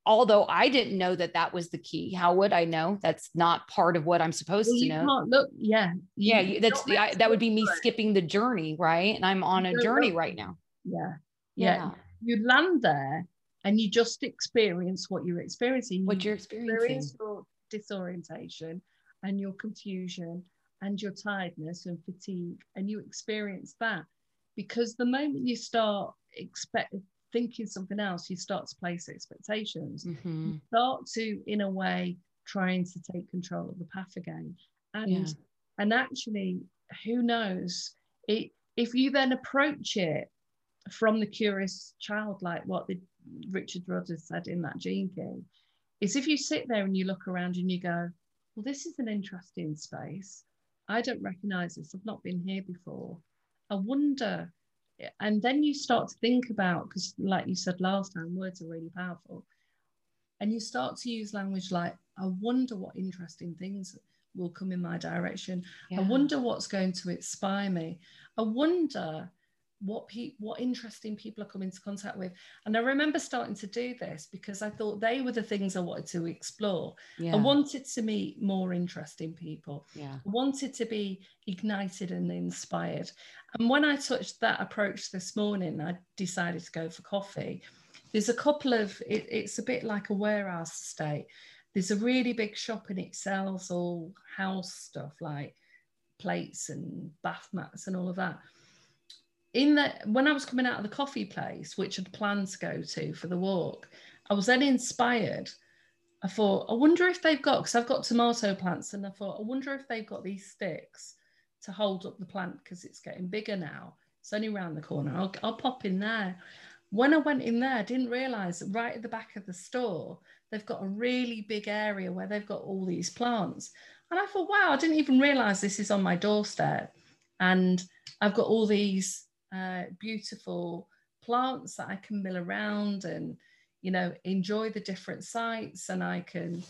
although I didn't know that that was the key, how would I know? That's not part of what I'm supposed well, to know. Look, yeah, yeah, that's I, that would be me skipping the journey, right? And I'm on a journey right now. Yeah, yeah. yeah. You land there and you just experience what you're experiencing. What you're experiencing. Experience your disorientation and your confusion and your tiredness and fatigue and you experience that because the moment you start expect thinking something else you start to place expectations mm-hmm. you start to in a way trying to take control of the path again and yeah. and actually who knows it, if you then approach it from the curious child like what the richard Rudd said in that gene key is if you sit there and you look around and you go well this is an interesting space I don't recognize this. I've not been here before. I wonder. And then you start to think about, because like you said last time, words are really powerful. And you start to use language like, I wonder what interesting things will come in my direction. Yeah. I wonder what's going to inspire me. I wonder what pe- what interesting people are coming into contact with. And i remember starting to do this because i thought they were the things i wanted to explore. Yeah. i wanted to meet more interesting people. Yeah. i wanted to be ignited and inspired. And when i touched that approach this morning i decided to go for coffee. There's a couple of it, it's a bit like a warehouse estate. There's a really big shop and it sells all house stuff like plates and bath mats and all of that in the when I was coming out of the coffee place, which I'd planned to go to for the walk, I was then inspired. I thought, I wonder if they've got because I've got tomato plants, and I thought, I wonder if they've got these sticks to hold up the plant because it's getting bigger now. It's only around the corner. I'll, I'll pop in there. When I went in there, I didn't realize that right at the back of the store, they've got a really big area where they've got all these plants. And I thought, wow, I didn't even realize this is on my doorstep. And I've got all these uh, beautiful plants that I can mill around and, you know, enjoy the different sights and I can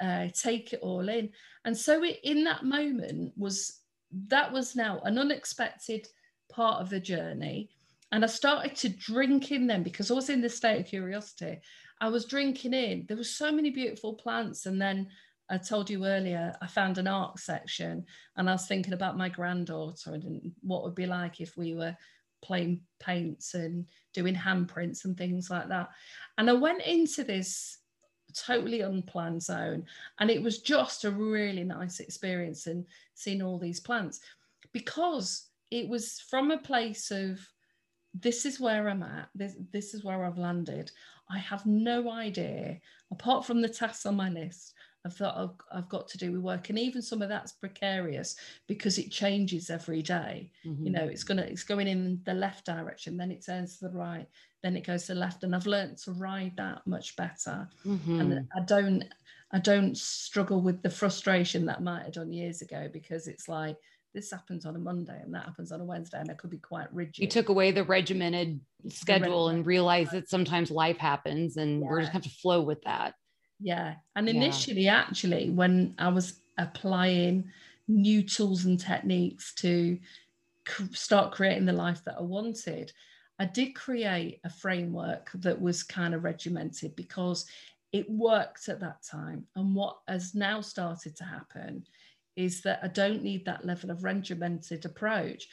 uh, take it all in. And so it, in that moment was, that was now an unexpected part of the journey. And I started to drink in them because I was in this state of curiosity. I was drinking in. There were so many beautiful plants. And then I told you earlier, I found an art section and I was thinking about my granddaughter and what would be like if we were playing paints and doing handprints and things like that. And I went into this totally unplanned zone and it was just a really nice experience and seeing all these plants because it was from a place of this is where I'm at, this, this is where I've landed. I have no idea, apart from the tasks on my list, I've I've, I've, got to do with work, and even some of that's precarious because it changes every day. Mm-hmm. You know, it's gonna it's going in the left direction, then it turns to the right, then it goes to the left, and I've learned to ride that much better. Mm-hmm. And I don't I don't struggle with the frustration that I might have done years ago because it's like this happens on a Monday and that happens on a Wednesday, and I could be quite rigid. You took away the regimented schedule the and realized that sometimes life happens, and yeah. we're just have to flow with that. Yeah. And initially, yeah. actually, when I was applying new tools and techniques to start creating the life that I wanted, I did create a framework that was kind of regimented because it worked at that time. And what has now started to happen is that I don't need that level of regimented approach.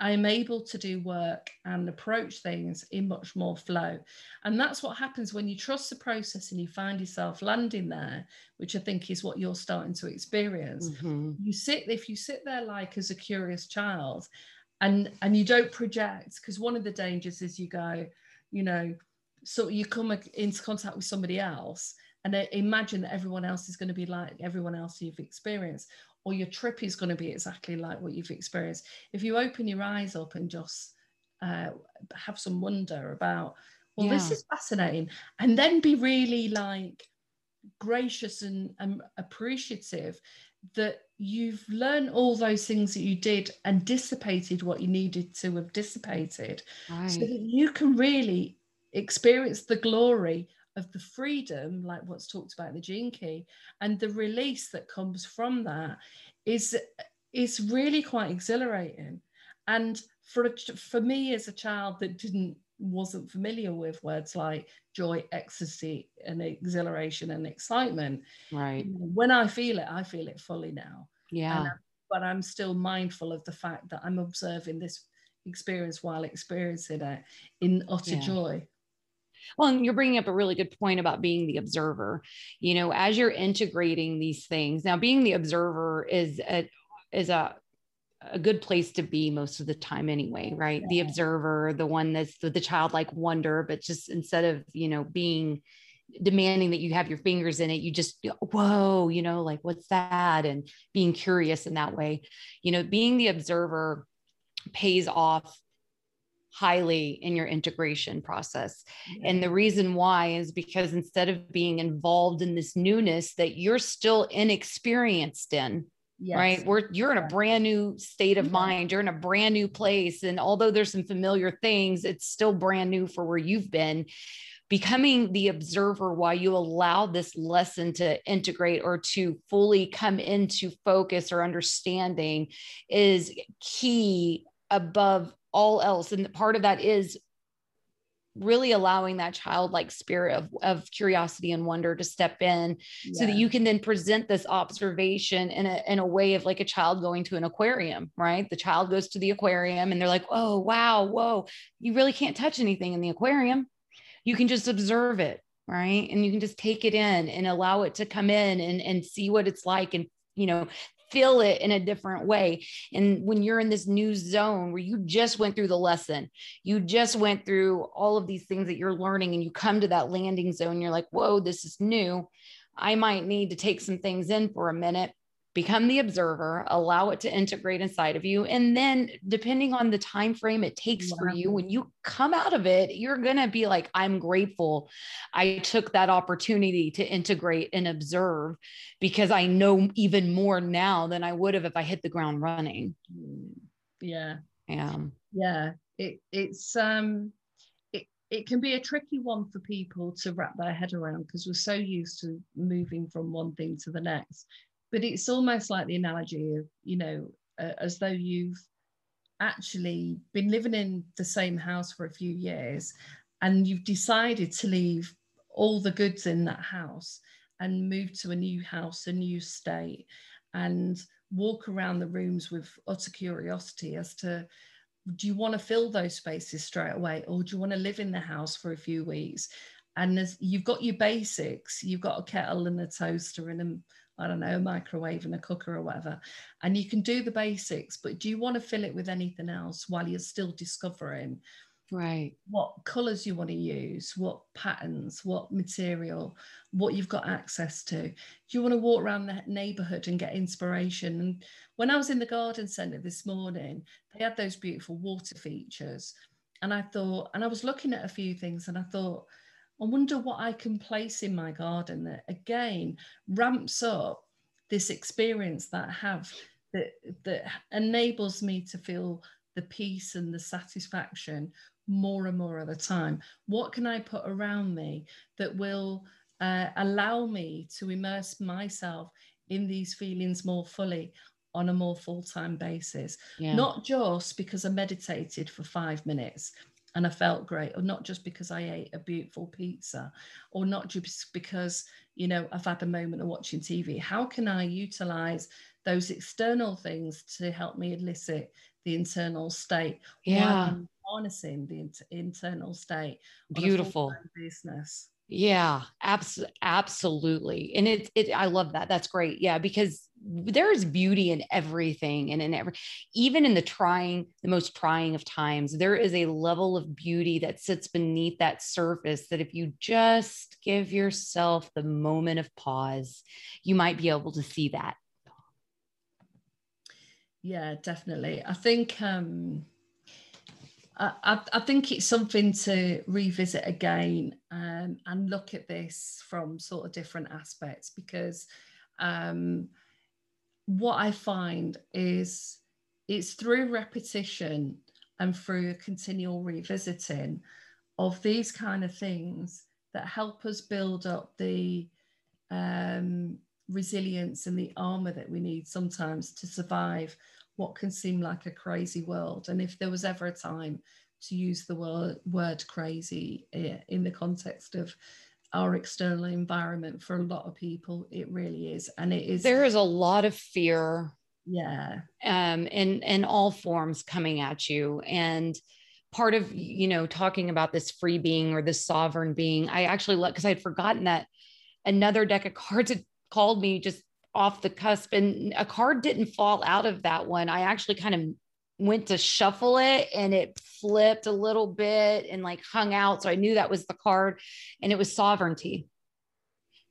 I'm able to do work and approach things in much more flow. And that's what happens when you trust the process and you find yourself landing there, which I think is what you're starting to experience. Mm-hmm. You sit, if you sit there like as a curious child and and you don't project, because one of the dangers is you go, you know, so you come into contact with somebody else and imagine that everyone else is going to be like everyone else you've experienced or your trip is going to be exactly like what you've experienced. If you open your eyes up and just uh, have some wonder about, well, yeah. this is fascinating, and then be really like gracious and, and appreciative that you've learned all those things that you did and dissipated what you needed to have dissipated right. so that you can really experience the glory of the freedom, like what's talked about the gene key, and the release that comes from that is is really quite exhilarating. And for for me as a child that didn't wasn't familiar with words like joy, ecstasy, and exhilaration and excitement. Right. When I feel it, I feel it fully now. Yeah. But I'm still mindful of the fact that I'm observing this experience while experiencing it in utter yeah. joy. Well, and you're bringing up a really good point about being the observer. You know, as you're integrating these things, now being the observer is a is a a good place to be most of the time anyway right yeah. the observer the one that's the, the childlike wonder but just instead of you know being demanding that you have your fingers in it you just whoa you know like what's that and being curious in that way you know being the observer pays off highly in your integration process. And the reason why is because instead of being involved in this newness that you're still inexperienced in, yes. right? We're you're in a brand new state of mind, you're in a brand new place. And although there's some familiar things, it's still brand new for where you've been. Becoming the observer while you allow this lesson to integrate or to fully come into focus or understanding is key above all else. And part of that is really allowing that childlike spirit of, of curiosity and wonder to step in yeah. so that you can then present this observation in a, in a way of like a child going to an aquarium, right? The child goes to the aquarium and they're like, oh, wow, whoa, you really can't touch anything in the aquarium. You can just observe it, right? And you can just take it in and allow it to come in and, and see what it's like and you know feel it in a different way. And when you're in this new zone where you just went through the lesson, you just went through all of these things that you're learning, and you come to that landing zone, you're like, whoa, this is new. I might need to take some things in for a minute become the observer allow it to integrate inside of you and then depending on the time frame it takes for you when you come out of it you're going to be like i'm grateful i took that opportunity to integrate and observe because i know even more now than i would have if i hit the ground running. Yeah. Yeah. Yeah. It, it's um it, it can be a tricky one for people to wrap their head around because we're so used to moving from one thing to the next but it's almost like the analogy of you know uh, as though you've actually been living in the same house for a few years and you've decided to leave all the goods in that house and move to a new house a new state and walk around the rooms with utter curiosity as to do you want to fill those spaces straight away or do you want to live in the house for a few weeks? And you've got your basics you've got a kettle and a toaster and a I don't know, a microwave and a cooker or whatever. And you can do the basics, but do you want to fill it with anything else while you're still discovering right. what colors you want to use what patterns what material what you've got access to? Do you want to walk around the neighborhood and get inspiration? And when i was in the garden center this morning they had those beautiful water features. And i thought and i was looking at a few things and i thought i wonder what i can place in my garden that again ramps up this experience that i have that that enables me to feel the peace and the satisfaction more and more of the time? What can I put around me that will uh, allow me to immerse myself in these feelings more fully on a more full time basis? Yeah. Not just because I meditated for five minutes and I felt great, or not just because I ate a beautiful pizza, or not just because, you know, I've had a moment of watching TV. How can I utilize those external things to help me elicit the internal state? Yeah harnessing the inter- internal state. Beautiful business. Yeah, abs- absolutely. And it, it, I love that. That's great. Yeah, because there's beauty in everything and in every, even in the trying, the most trying of times, there is a level of beauty that sits beneath that surface that if you just give yourself the moment of pause, you might be able to see that. Yeah, definitely. I think, um, I, I, think it's something to revisit again um, and look at this from sort of different aspects because um, what I find is it's through repetition and through continual revisiting of these kind of things that help us build up the um, resilience and the armor that we need sometimes to survive what can seem like a crazy world. And if there was ever a time to use the word, word crazy eh, in the context of our external environment for a lot of people, it really is. And it is. There is a lot of fear. Yeah. Um, in, in all forms coming at you. And part of, you know, talking about this free being or this sovereign being, I actually let, because I had forgotten that another deck of cards had called me just off the cusp and a card didn't fall out of that one. I actually kind of went to shuffle it and it flipped a little bit and like hung out. So I knew that was the card and it was sovereignty.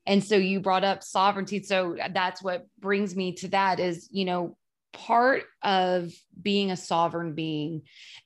And so you brought up sovereignty. So that's what brings me to that is, you know, part of being a sovereign being,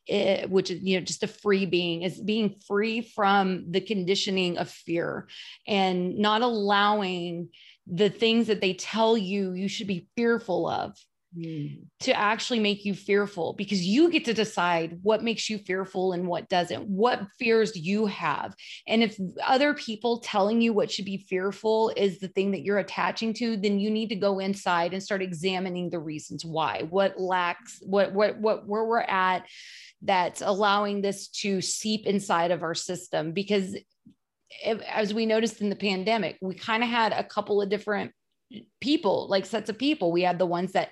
it, which is, you know, just a free being, is being free from the conditioning of fear and not allowing the things that they tell you you should be fearful of mm. to actually make you fearful because you get to decide what makes you fearful and what doesn't what fears you have and if other people telling you what should be fearful is the thing that you're attaching to then you need to go inside and start examining the reasons why what lacks what what what where we're at that's allowing this to seep inside of our system because as we noticed in the pandemic, we kind of had a couple of different people, like sets of people. We had the ones that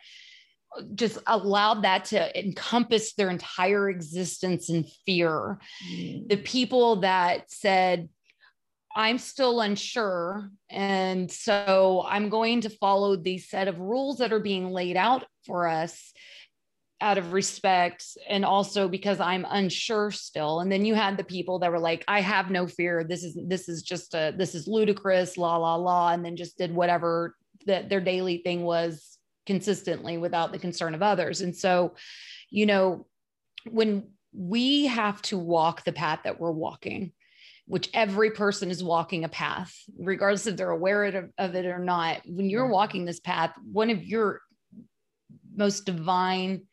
just allowed that to encompass their entire existence in fear. Mm. The people that said, I'm still unsure. And so I'm going to follow the set of rules that are being laid out for us out of respect and also because I'm unsure still. And then you had the people that were like, I have no fear. This is this is just a this is ludicrous, la la la, and then just did whatever that their daily thing was consistently without the concern of others. And so, you know, when we have to walk the path that we're walking, which every person is walking a path, regardless if they're aware of, of it or not. When you're mm. walking this path, one of your most divine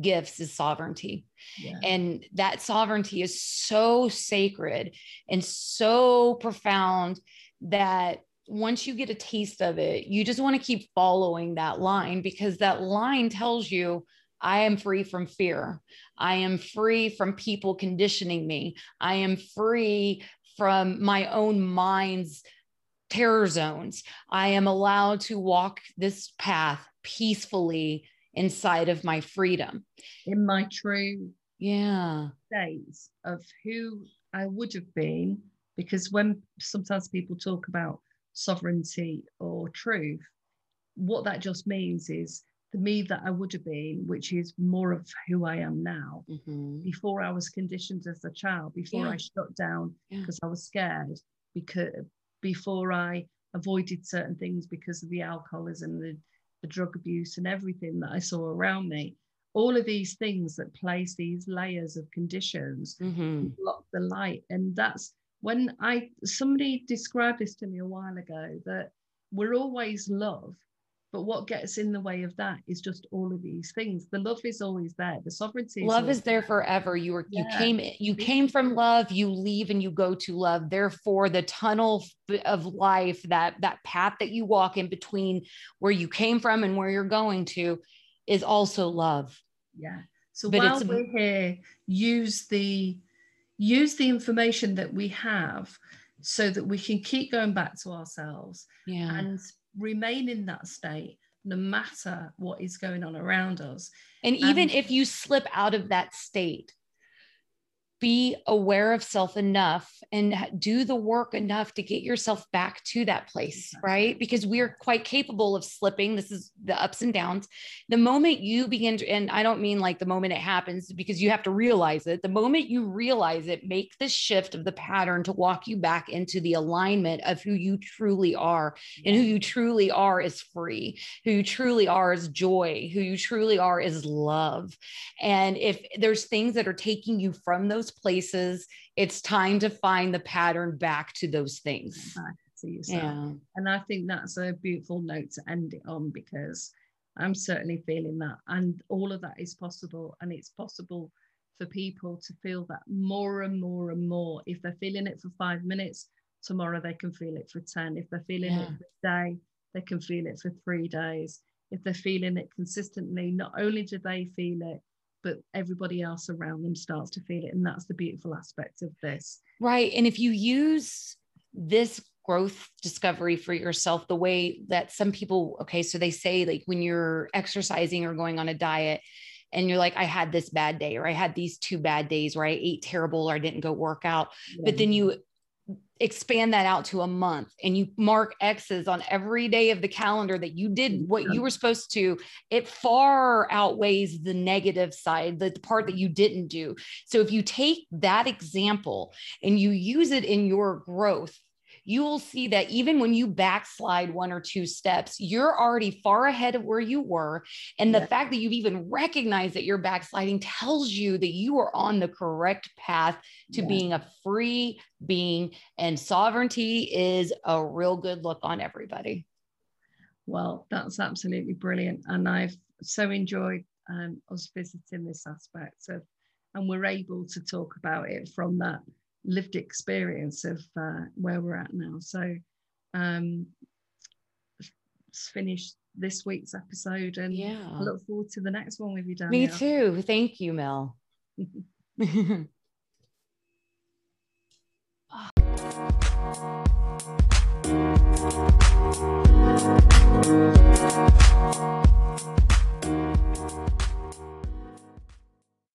gifts is sovereignty. Yeah. And that sovereignty is so sacred and so profound that once you get a taste of it, you just want to keep following that line because that line tells you, I am free from fear. I am free from people conditioning me. I am free from my own mind's terror zones. I am allowed to walk this path peacefully inside of my freedom in my true yeah days of who i would have been because when sometimes people talk about sovereignty or truth what that just means is the me that I would have been, which is more of who I am now. Mm-hmm. Before I was conditioned as a child, before yeah. I shut down because yeah. I was scared, because before I avoided certain things because of the alcoholism, the, the drug abuse, and everything that I saw around me. All of these things that place these layers of conditions mm-hmm. block the light. And that's when I somebody described this to me a while ago that we're always love but what gets in the way of that is just all of these things. The love is always there. The sovereignty. love is there forever. You were yeah. you came you came from love. You leave and you go to love. Therefore, the tunnel of life that that path that you walk in between where you came from and where you're going to is also love. Yeah. So but while we're here, use the use the information that we have so that we can keep going back to ourselves yeah. and remain in that state no matter what is going on around us. And even if you slip out of that state, be aware of self enough and do the work enough to get yourself back to that place, right? Because we are quite capable of slipping. This is the ups and downs. The moment you begin to, and I don't mean like the moment it happens because you have to realize it. The moment you realize it, make the shift of the pattern to walk you back into the alignment of who you truly are. And who you truly are is free. Who you truly are is joy. Who you truly are is love. And if there's things that are taking you from those places it's time to find the pattern back to those things. Yeah. And i think that's a beautiful note to end it on because i'm certainly feeling that and all of that is possible and it's possible for people to feel that more and more and more. If they're feeling it for five minutes tomorrow they can feel it for 10 if they're feeling yeah. it for a day they can feel it for three days. If they're feeling it consistently not only do they feel it but everybody else around them starts to feel it. And that's the beautiful aspect of this. Right. And if you use this growth discovery for yourself the way that some people, okay, so they say like when you're exercising or going on a diet, and you're like, I had this bad day, or I had these two bad days where I ate terrible or I didn't go work out. Yeah. But then you expand that out to a month and you mark X's on every day of the calendar that you did what you were supposed to, it far outweighs the negative side, the part that you didn't do. So if you take that example and you use it in your growth, you will see that even when you backslide one or two steps, you're already far ahead of where you were. And the yeah. fact that you've even recognized that you're backsliding tells you that you are on the correct path to yeah. being a free being. And sovereignty is a real good look on everybody. Well, that's absolutely brilliant. And I've so enjoyed um, us visiting this aspect of, and we're able to talk about it from that lived experience of uh, where we're at now. So, um, finish this week's episode and yeah. I look forward to the next one with you, Daniel. Me too. Thank you, Mel.